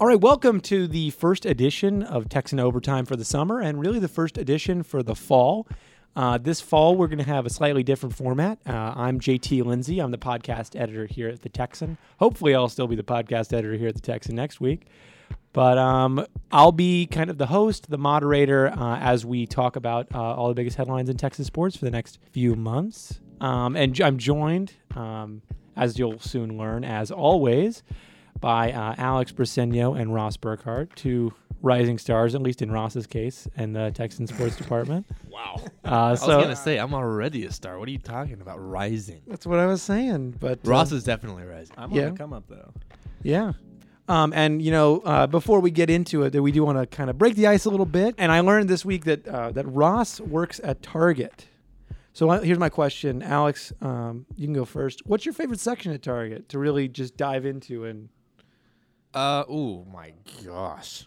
All right, welcome to the first edition of Texan Overtime for the summer, and really the first edition for the fall. Uh, this fall, we're going to have a slightly different format. Uh, I'm JT Lindsey. I'm the podcast editor here at the Texan. Hopefully, I'll still be the podcast editor here at the Texan next week. But um, I'll be kind of the host, the moderator, uh, as we talk about uh, all the biggest headlines in Texas sports for the next few months. Um, and I'm joined, um, as you'll soon learn, as always, by uh, Alex Briseño and Ross Burkhart, two rising stars, at least in Ross's case, in the Texan sports department. Wow. Uh, I was gonna say I'm already a star. What are you talking about? Rising. that's what I was saying. But uh, Ross is definitely rising. I'm Yeah. on the come up though. Yeah. Um, and you know, uh, before we get into it, that we do want to kind of break the ice a little bit. And I learned this week that uh, that Ross works at Target. So uh, here's my question, Alex. Um, you can go first. What's your favorite section at Target to really just dive into? And Uh oh my gosh.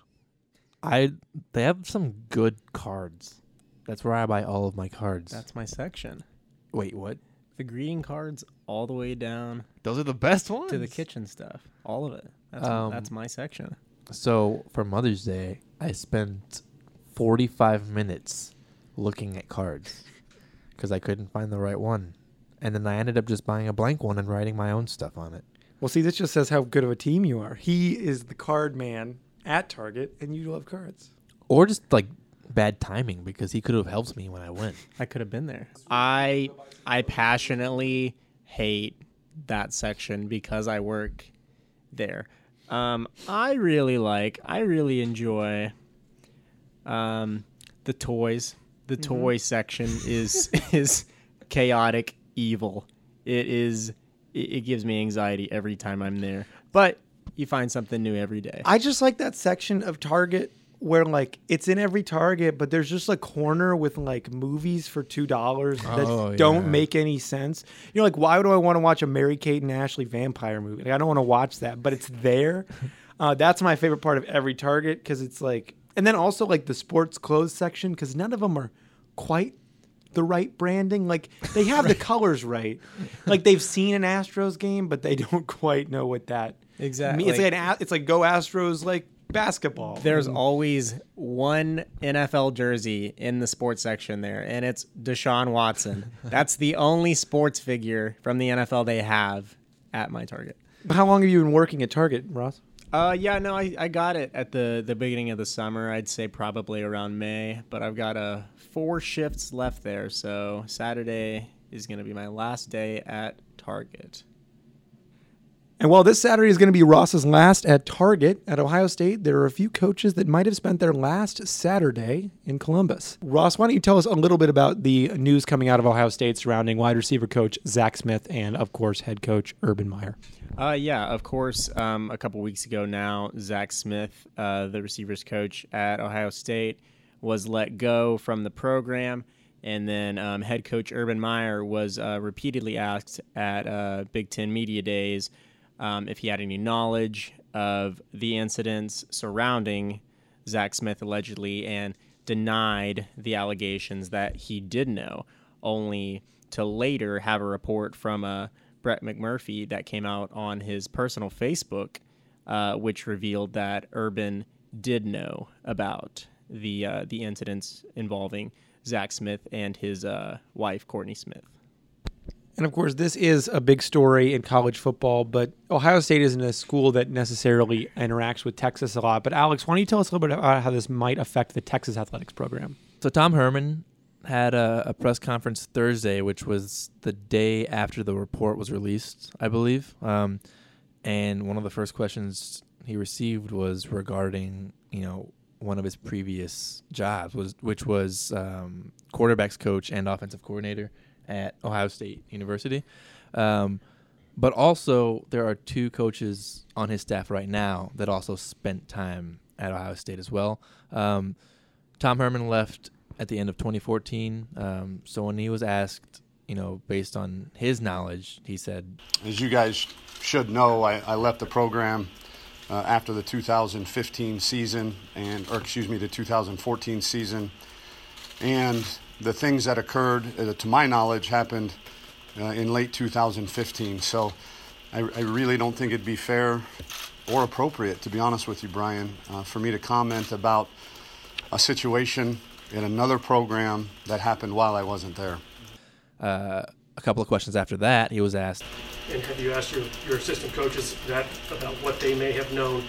I they have some good cards. That's where I buy all of my cards. That's my section. Wait, what? The greeting cards all the way down Those are the best ones. to the kitchen stuff. All of it. That's Um, that's my section. So for Mother's Day, I spent 45 minutes looking at cards because I couldn't find the right one, and then I ended up just buying a blank one and writing my own stuff on it. Well, see, this just says how good of a team you are. He is the card man at Target, and you love cards. Or just like bad timing because he could have helped me when I went. I could have been there. I I passionately hate that section because I work there. Um, I really like. I really enjoy. Um, the toys. The toy section is is chaotic evil. It is. It, it gives me anxiety every time I'm there. But you find something new every day. I just like that section of Target where like it's in every Target, but there's just a corner with like movies for two dollars that Oh, don't yeah. make any sense. You know, like why do I want to watch a Mary Kate and Ashley vampire movie? Like, I don't want to watch that, but it's there. uh, that's my favorite part of every Target because it's like, and then also like the sports clothes section because none of them are quite the right branding. Like they have the colors right. Like they've seen an Astros game, but they don't quite know what that. Exactly. mean. It's like an, it's like go Astros like basketball. There's always one NFL jersey in the sports section there, and it's Deshaun Watson. That's the only sports figure from the NFL they have at my Target. How long have you been working at Target, Ross? Uh, yeah, no, I, I got it at the, the beginning of the summer. I'd say probably around May, but I've got uh, four shifts left there, so Saturday is going to be my last day at Target. And while this Saturday is going to be Ross's last at Target at Ohio State, there are a few coaches that might have spent their last Saturday in Columbus. Ross, why don't you tell us a little bit about the news coming out of Ohio State surrounding wide receiver coach Zach Smith and, of course, head coach Urban Meyer? Uh, yeah, of course. Um, a couple weeks ago now, Zach Smith, uh, the receivers coach at Ohio State, was let go from the program. And then um, head coach Urban Meyer was uh, repeatedly asked at uh, Big Ten Media Days um, if he had any knowledge of the incidents surrounding Zach Smith allegedly and denied the allegations that he did know, only to later have a report from uh, Brett McMurphy that came out on his personal Facebook, uh, which revealed that Urban did know about the uh, the incidents involving Zach Smith and his uh, wife Courtney Smith. And of course, this is a big story in college football, but Ohio State isn't a school that necessarily interacts with Texas a lot. But Alex, why don't you tell us a little bit about how this might affect the Texas athletics program? So Tom Herman had a, a press conference Thursday, which was the day after the report was released, I believe. Um, and one of the first questions he received was regarding, you know, one of his previous jobs was, which was um, quarterbacks coach and offensive coordinator at Ohio State University. Um, but also, there are two coaches on his staff right now that also spent time at Ohio State as well. Um, Tom Herman left at the end of 2014. Um, so when he was asked, you know, based on his knowledge, he said, As you guys should know, I, I left the program uh, after the 2015 season, and or excuse me, the 2014 season, and the things that occurred, uh, to my knowledge, happened uh, in late 2015. So I, I really don't think it'd be fair or appropriate, to be honest with you, Brian, uh, for me to comment about a situation in another program that happened while I wasn't there. Uh, a couple of questions after that, he was asked, And have you asked your, your assistant coaches that about what they may have known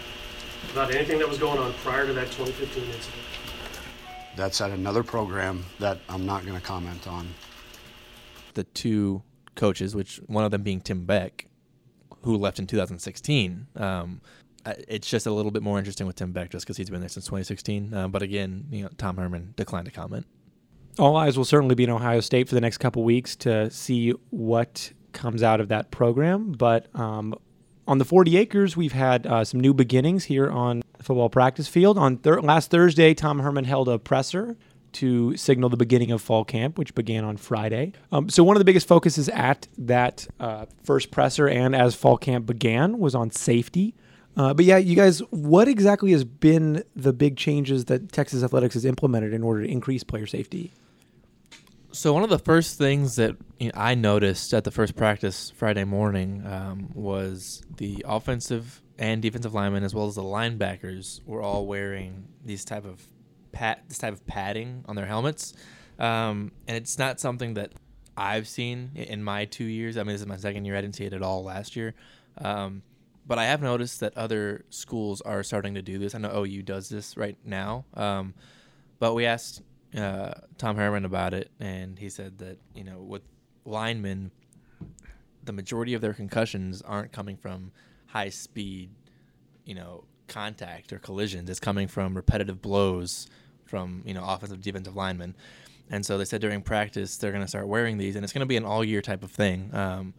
about anything that was going on prior to that 2015 incident? That's at another program that I'm not going to comment on. the two coaches, which one of them being Tim Beck, who left in 2016. Um, it's just a little bit more interesting with Tim Beck just because he's been there since 2016. Uh, but again, you know, Tom Herman declined to comment. All eyes will certainly be in Ohio State for the next couple weeks to see what comes out of that program. But um, on the 40 acres, we've had uh, some new beginnings here on the football practice field. On thir- last Thursday, Tom Herman held a presser to signal the beginning of fall camp, which began on Friday. Um, so one of the biggest focuses at that uh, first presser and as fall camp began was on safety. Uh, but yeah, you guys, what exactly has been the big changes that Texas Athletics has implemented in order to increase player safety? So one of the first things that I noticed at the first practice Friday morning um, was the offensive and defensive linemen, as well as the linebackers, were all wearing these type of pat this type of padding on their helmets, um, and it's not something that I've seen in my two years. I mean, this is my second year. I didn't see it at all last year, um, but I have noticed that other schools are starting to do this. I know OU does this right now, um, but we asked uh, Tom Herman about it, and he said that you know with linemen, the majority of their concussions aren't coming from high speed, you know, contact or collisions. It's coming from repetitive blows from you know offensive defensive linemen, and so they said during practice they're going to start wearing these, and it's going to be an all year type of thing. Um,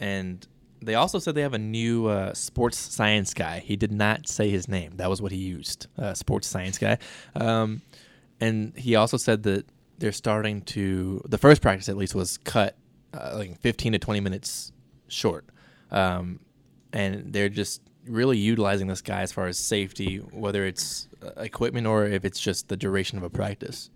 and they also said they have a new uh, sports science guy. He did not say his name. That was what he used, uh, sports science guy. Um, and he also said that they're starting to the first practice at least was cut uh, like 15 to 20 minutes short. Um, and they're just really utilizing this guy as far as safety whether it's uh, equipment or if it's just the duration of a practice.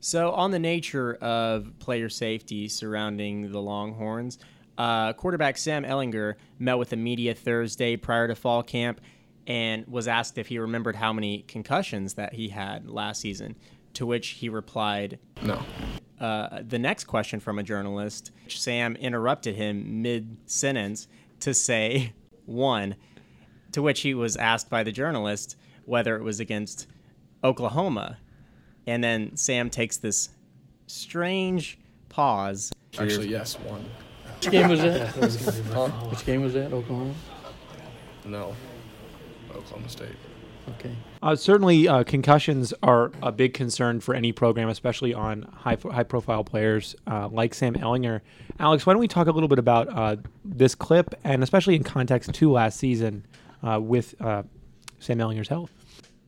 So, on the nature of player safety surrounding the Longhorns, uh, quarterback Sam Ehlinger met with the media Thursday prior to fall camp and was asked if he remembered how many concussions that he had last season. To which he replied, No. uh, the next question from a journalist, Sam interrupted him mid sentence to say one, to which he was asked by the journalist whether it was against Oklahoma. And then Sam takes this strange pause. Actually, yes, one. Which game was that? Huh? Which game was that? Oklahoma. No. Oklahoma State. Okay. Uh, certainly, uh, concussions are a big concern for any program, especially on high high profile players uh, like Sam Ehlinger. Alex, why don't we talk a little bit about uh, this clip, and especially in context to last season uh, with uh, Sam Ehlinger's health?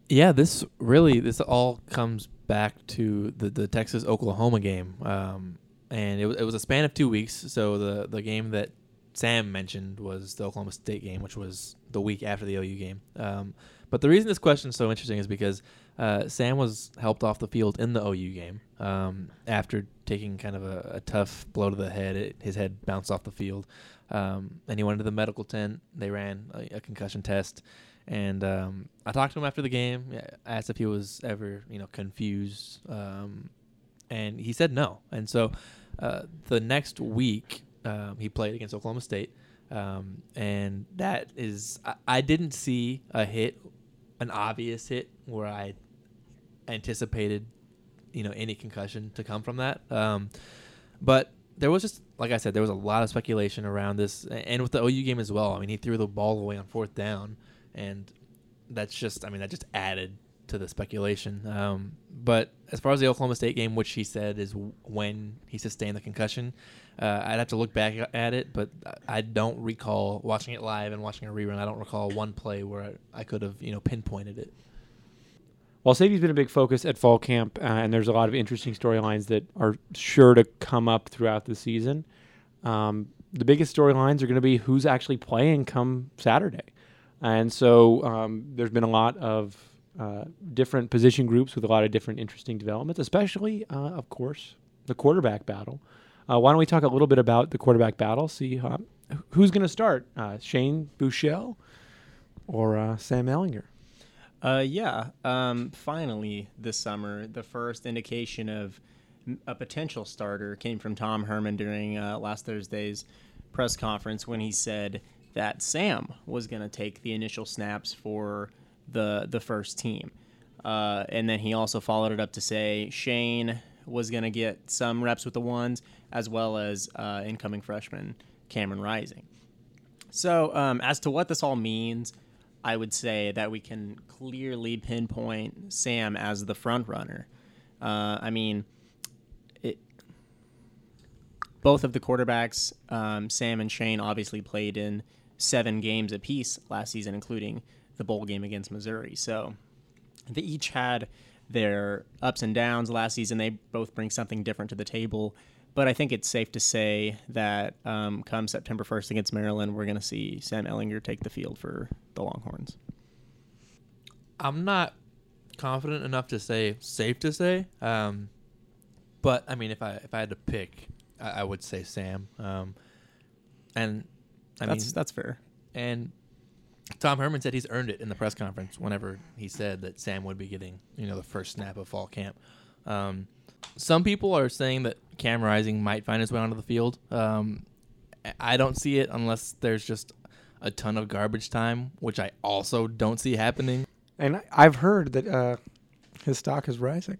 Yeah, this really this all comes back to the the Texas Oklahoma game, um, and it was, it was a span of two weeks. So the the game that Sam mentioned was the Oklahoma State game, which was the week after the OU game. Um, but the reason this question is so interesting is because uh, Sam was helped off the field in the OU game um, after taking kind of a, a tough blow to the head. It, his head bounced off the field, um, and he went into the medical tent. They ran a, a concussion test. And um, I talked to him after the game. yeah, Asked if he was ever, you know, confused, um, and he said no. And so uh, the next week um, he played against Oklahoma State, um, and that is I, I didn't see a hit, an obvious hit where I anticipated, you know, any concussion to come from that. Um, but there was just like I said, there was a lot of speculation around this, and with the OU game as well. I mean, he threw the ball away on fourth down, and that's just I mean that just added to the speculation. Um, but as far as the Oklahoma State game, which he said is when he sustained the concussion, uh, I'd have to look back at it, but I- don't recall watching it live and watching a rerun. I don't recall one play where I, I could have you know pinpointed it. Well, safety's been a big focus at fall camp, uh, and there's a lot of interesting storylines that are sure to come up throughout the season. Um, the biggest storylines are going to be who's actually playing come Saturday. And so um, there's been a lot of uh, different position groups with a lot of different interesting developments, especially, uh, of course, the quarterback battle. Uh, why don't we talk a little bit about the quarterback battle? See, uh, who's going to start? Uh, Shane Buechele or Sam Ehlinger? Uh, yeah. Um, finally, this summer, the first indication of a potential starter came from Tom Herman during last Thursday's press conference when he said that Sam was going to take the initial snaps for the the first team, uh, and then he also followed it up to say Shane was going to get some reps with the ones as well as uh, incoming freshman Cameron Rising. So, um, as to what this all means, I would say that we can clearly pinpoint Sam as the front runner. Uh, I mean, it, both of the quarterbacks, um, Sam and Shane, obviously played in seven games apiece last season, including the bowl game against Missouri. So they each had their ups and downs last season. They both bring something different to the table. But I think it's safe to say that um, come September 1st against Maryland, we're going to see Sam Ehlinger take the field for the Longhorns. I'm not confident enough to say safe to say. Um, but I mean, if I if I had to pick, I, I would say Sam. Um, and I that's mean, that's fair. and Tom Herman said he's earned it in the press conference whenever he said that Sam would be getting you know the first snap of fall camp. Um, some people are saying that Cam Rising might find his way onto the field. Um, I don't see it unless there's just a ton of garbage time, which I also don't see happening. And I- I've heard that uh, his stock is rising.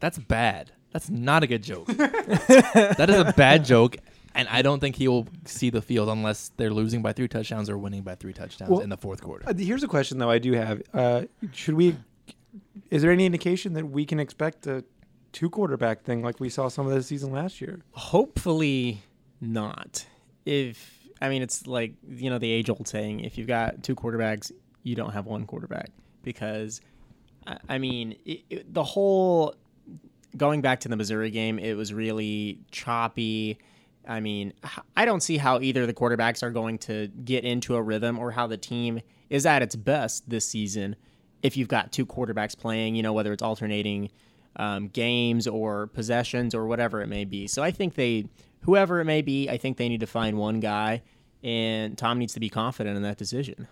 That's bad. That's not a good joke. that is a bad joke, and I don't think he will see the field unless they're losing by three touchdowns or winning by three touchdowns Well, in the fourth quarter. Uh, here's a question though I do have. Uh, should we? Is there any indication that we can expect a two quarterback thing like we saw some of this season last year? Hopefully not. If I mean, it's like you know the age old saying: if you've got two quarterbacks, you don't have one quarterback. Because I, I mean, it, it, the whole going back to the Missouri game, it was really choppy. I mean, I don't see how either the quarterbacks are going to get into a rhythm or how the team is at its best this season if you've got two quarterbacks playing, you know, whether it's alternating um, games or possessions or whatever it may be. So I think they, whoever it may be, I think they need to find one guy, and Tom needs to be confident in that decision.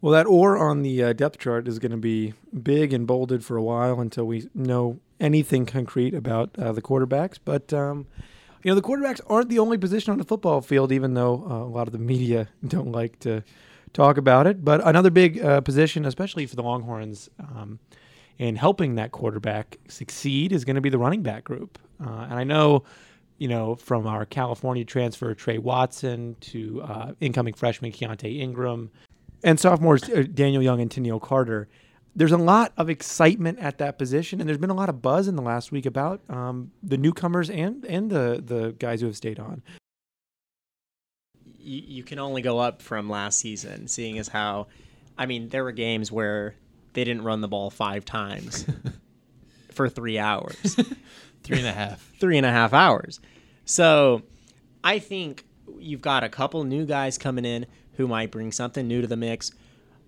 Well, that or on the uh, depth chart is going to be big and bolded for a while until we know anything concrete about uh, the quarterbacks. But um, you know, the quarterbacks aren't the only position on the football field, even though uh, a lot of the media don't like to talk about it. But another big uh, position, especially for the Longhorns, um, in helping that quarterback succeed, is going to be the running back group. Uh, and I know. You know, from our California transfer Tre Watson to uh, incoming freshman Keaontay Ingram, and sophomores uh, Daniel Young and Toneil Carter. There's a lot of excitement at that position, and there's been a lot of buzz in the last week about um, the newcomers and and the the guys who have stayed on. You, you can only go up from last season, seeing as how, I mean, there were games where they didn't run the ball five times for three hours. Three and a half. three and a half hours. So I think you've got a couple new guys coming in who might bring something new to the mix.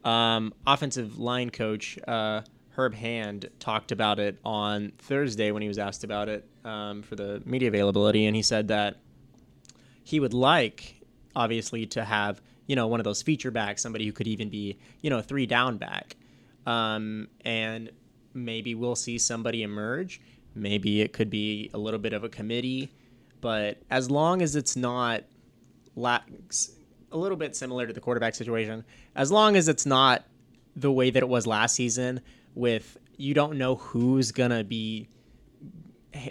Um, offensive line coach uh, Herb Hand talked about it on Thursday when he was asked about it um, for the media availability, and he said that he would like, obviously, to have you know one of those feature backs, somebody who could even be you know a three down back, um, and maybe we'll see somebody emerge. Maybe it could be a little bit of a committee, but as long as it's not lax, a little bit similar to the quarterback situation, as long as it's not the way that it was last season, with you don't know who's gonna be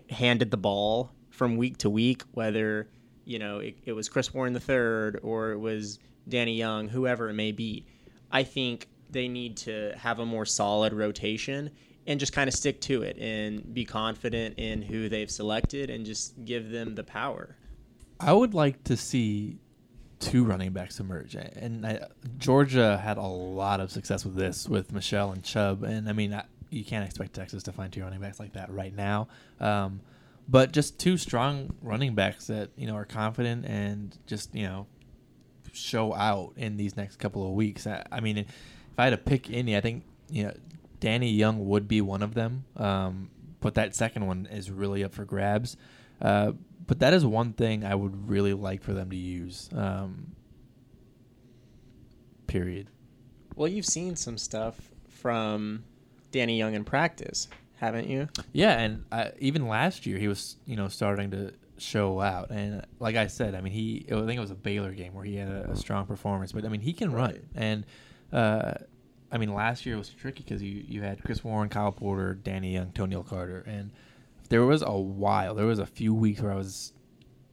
handed the ball from week to week, whether you know it, it was Chris Warren the third or it was Danny Young, whoever it may be. I think they need to have a more solid rotation and just kind of stick to it and be confident in who they've selected and just give them the power. I would like to see two running backs emerge, and I, Georgia had a lot of success with this with Michel and Chubb, and I mean I, you can't expect Texas to find two running backs like that right now. Um, but just two strong running backs that you know are confident and just you know show out in these next couple of weeks. I, I mean, if I had to pick any, I think you know Danny Young would be one of them. Um, but that second one is really up for grabs. Uh, but that is one thing I would really like for them to use. Um, period. Well, you've seen some stuff from Danny Young in practice, haven't you? Yeah, and uh, even last year he was, you know, starting to show out. And like I said, I mean, he I think it was a Baylor game where he had a, a strong performance. But I mean, he can run. And uh, I mean, last year was tricky because you you had Chris Warren, Kyle Porter, Danny Young, Toneil Carter, and there was a while, there was a few weeks where I was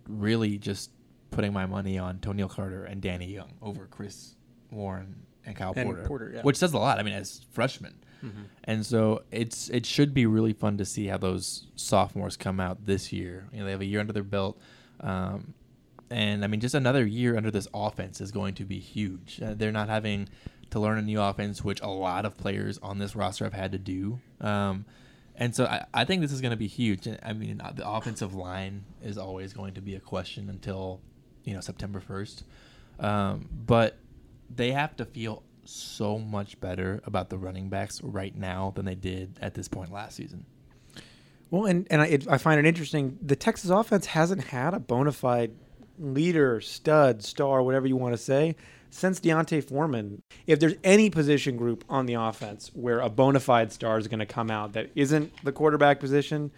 really just putting my money on Toneil Carter and Danny Young over Chris Warren and Kyle And Porter, Porter, yeah. which says a lot. I mean, as freshmen. And so it's it should be really fun to see how those sophomores come out this year. You know, they have a year under their belt, um, and I mean, just another year under this offense is going to be huge. Uh, they're not having to learn a new offense, which a lot of players on this roster have had to do. Um, and so I, I think this is going to be huge. I mean, the offensive line is always going to be a question until you know September first, um, but they have to feel so much better about the running backs right now than they did at this point last season. Well, and and I, it, I find it interesting. The Texas offense hasn't had a bona fide leader, stud, star, whatever you want to say, since D'Onta Foreman. If there's any position group on the offense where a bona fide star is going to come out that isn't the quarterback position,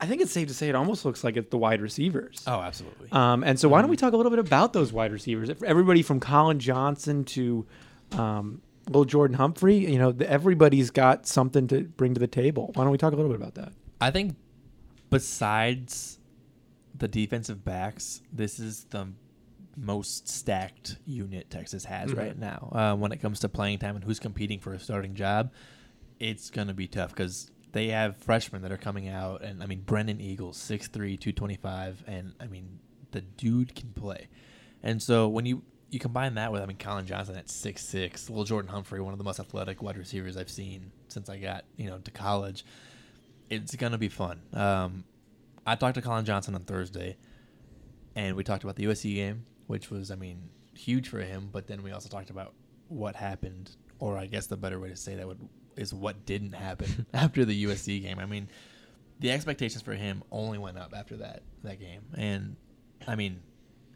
I think it's safe to say it almost looks like it's the wide receivers. Oh, absolutely. Um, and so, why don't we talk a little bit about those wide receivers? Everybody from Collin Johnson to um, little Jordan Humphrey. You know, everybody's got something to bring to the table. Why don't we talk a little bit about that? I think besides the defensive backs, this is the most stacked unit Texas has Mm-hmm. right now. Uh, when it comes to playing time and who's competing for a starting job, it's going to be tough because they have freshmen that are coming out. And I mean, Brennan Eagles, 6'3, 225. And I mean, the dude can play. And so when you. You combine that with, I mean, Collin Johnson at six six, little Jordan Humphrey, one of the most athletic wide receivers I've seen since I got, you know, to college it's gonna be fun. Um, I talked to Collin Johnson on Thursday, and we talked about the USC game, which was, I mean, huge for him. But then we also talked about what happened, or I guess the better way to say that would is what didn't happen after the USC game. I mean, the expectations for him only went up after that that game, and I mean,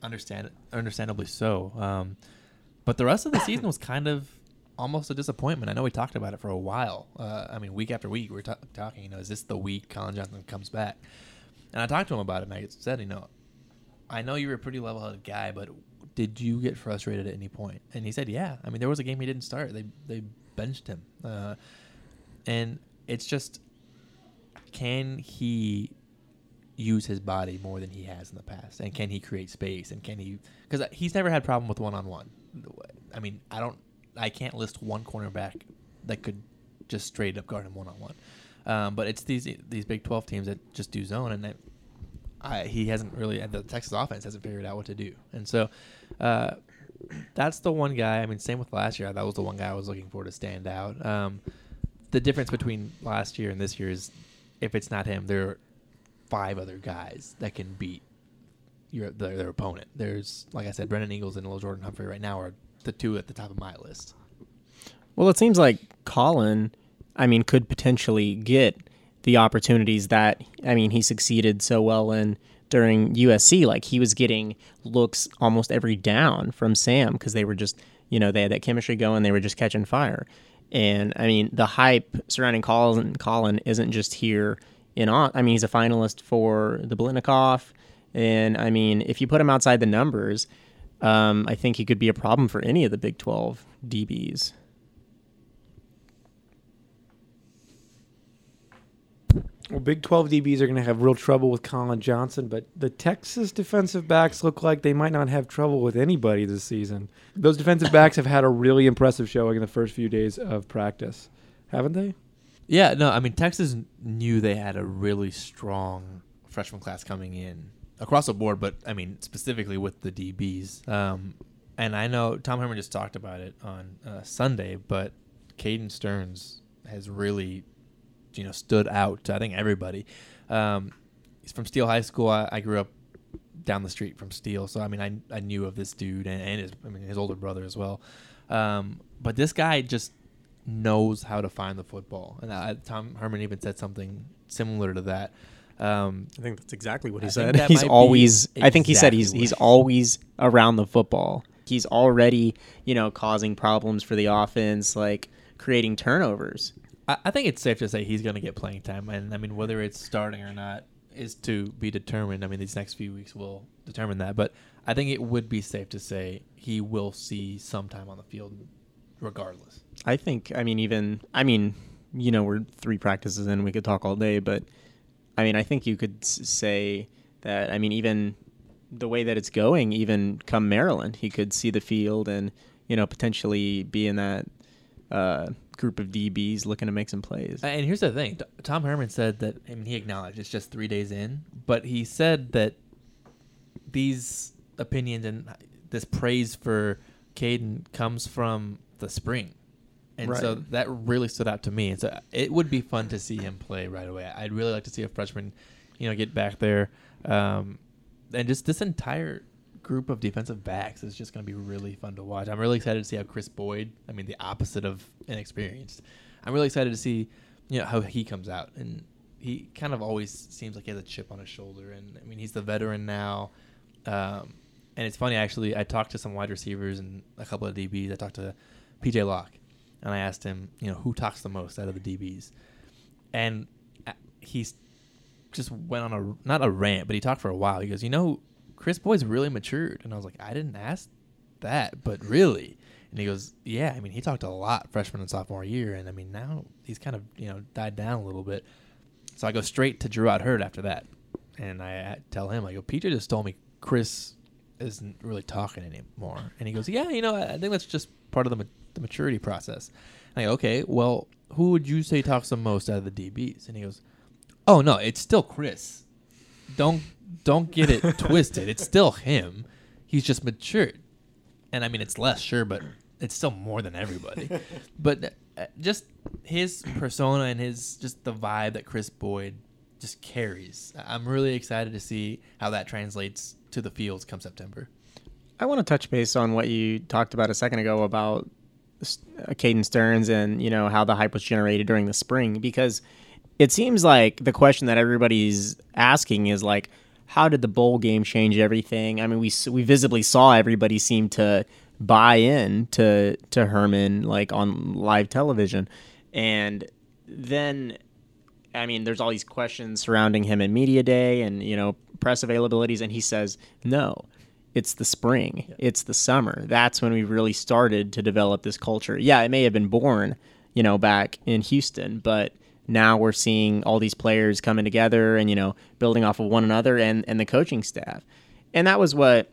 understand understandably so. Um, but the rest of the season was kind of almost a disappointment. I know we talked about it for a while. Uh, I mean, week after week, we were ta- talking. You know, is this the week Collin Johnson comes back? And I talked to him about it. and I said, you know, I know you're a pretty level-headed guy, but did you get frustrated at any point? And he said, yeah. I mean, there was a game he didn't start. They they benched him, uh, and it's just can he use his body more than he has in the past, and can he create space, and can he? Because he's never had problem with one-on-one. I mean, I don't, I can't list one cornerback that could just straight up guard him one-on-one. Um, but it's these these Big Twelve teams that just do zone, and I, he hasn't really the Texas offense hasn't figured out what to do, and so uh, that's the one guy. I mean, same with last year. That was the one guy I was looking for to stand out. Um, the difference between last year and this year is if it's not him, there are five other guys that can beat your their, their opponent. There's like I said, Brennan Eagles and Lil Jordan Humphrey right now are the two at the top of my list. Well, it seems like Collin, I mean, could potentially get the opportunities that I mean he succeeded so well in during USC. Like he was getting looks almost every down from Sam because they were just you know they had that chemistry going. They were just catching fire. And I mean the hype surrounding Collin Collin isn't just here in I mean he's a finalist for the Biletnikoff. And I mean if you put him outside the numbers, um, I think he could be a problem for any of the Big Twelve DBs. Well, Big 12 DBs are going to have real trouble with Collin Johnson, but the Texas defensive backs look like they might not have trouble with anybody this season. Those defensive backs have had a really impressive showing in the first few days of practice, haven't they? Yeah, no, I mean Texas knew they had a really strong freshman class coming in across the board, but I mean specifically with the DBs. Um, and I know Tom Herman just talked about it on uh, Sunday, but Caden Sterns has really, you know, stood out to I think everybody. Um, he's from Steele High School. I, I grew up down the street from Steele, so I mean I I knew of this dude and, and his I mean his older brother as well. Um, but this guy just knows how to find the football, and I, Tom Herman even said something similar to that. Um, I think that's exactly what he I said. He's might be always. I think he said he's he's always around the football. He's already you know causing problems for the offense, like creating turnovers. I, I think it's safe to say he's going to get playing time, and I mean whether it's starting or not is to be determined. I mean these next few weeks will determine that, but I think it would be safe to say he will see some time on the field, regardless. I think. I mean, even. I mean, you know, we're three practices in. We could talk all day, but I mean, I think you could s- say that. I mean, even the way that it's going, even come Maryland, he could see the field and you know potentially be in that uh, group of DBs looking to make some plays. And here's the thing: Tom Herman said that. I mean, he acknowledged it's just three days in, but he said that these opinions and this praise for Caden comes from the spring, and so that really stood out to me. And so it would be fun to see him play right away. I'd really like to see a freshman, you know, get back there, um, and just this entire group of defensive backs is just going to be really fun to watch. I'm really excited to see how Kris Boyd, I mean, the opposite of inexperienced. I'm really excited to see, you know, how he comes out, and he kind of always seems like he has a chip on his shoulder. And I mean, he's the veteran now, um, and it's funny actually. I talked to some wide receivers and a couple of DBs. I talked to PJ Locke, and I asked him, you know, who talks the most out of the DBs, and uh, he's just went on a not a rant, but he talked for a while. He goes, you know, Kris Boyd's really matured, and I was like, I didn't ask that, but really. And he goes, yeah. I mean, he talked a lot freshman and sophomore year, and I mean now he's kind of you know died down a little bit. So I go straight to Drew Out Hurt after that, and I tell him, I go, Peter just told me Chris isn't really talking anymore, and he goes, yeah, you know, I I think that's just part of the, ma- the maturity process. And I go, okay, well, who would you say talks the most out of the DBs? And he goes, oh no, it's still Chris. Don't don't get it twisted. It's still him. He's just matured, and I mean it's less sure, but it's still more than everybody. but uh, just his persona and his just the vibe that Kris Boyd just carries. I'm really excited to see how that translates to the fields come September. I want to touch base on what you talked about a second ago about S- uh, Caden Sterns and you know how the hype was generated during the spring because it seems like the question that everybody's asking is like how did the bowl game change everything? I mean, we we visibly saw everybody seem to buy in to to Herman like on live television, and then I mean, there's all these questions surrounding him in media day and you know press availabilities, and he says no. It's the spring. It's the summer. That's when we really started to develop this culture. Yeah, it may have been born, you know, back in Houston, but now we're seeing all these players coming together and you know building off of one another and and the coaching staff, and that was what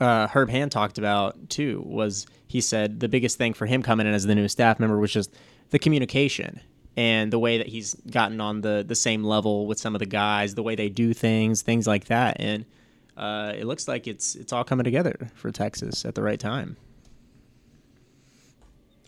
uh, Herb Hand talked about too. Was he said the biggest thing for him coming in as the new staff member was just the communication and the way that he's gotten on the the same level with some of the guys, the way they do things, things like that, and uh, it looks like it's it's all coming together for Texas at the right time.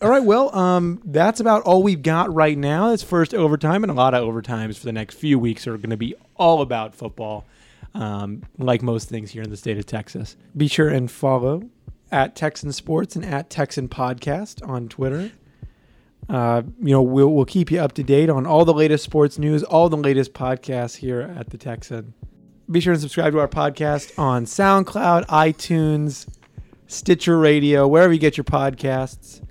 All right, well, um, that's about all we've got right now. It's first overtime, and a lot of overtimes for the next few weeks are going to be all about football, um, like most things here in the state of Texas. Be sure and follow at Texan Sports and at Texan Podcast on Twitter. Uh, you know, we'll we'll keep you up to date on all the latest sports news, all the latest podcasts here at the Texan. Be sure and subscribe to our podcast on SoundCloud, iTunes, Stitcher Radio, wherever you get your podcasts.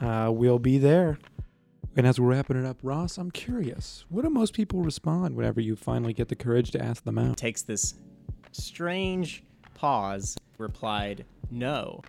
Uh, we'll be there. And as we're wrapping it up, Ross, I'm curious. What do most people respond whenever you finally get the courage to ask them out? Takes this strange pause, replied no.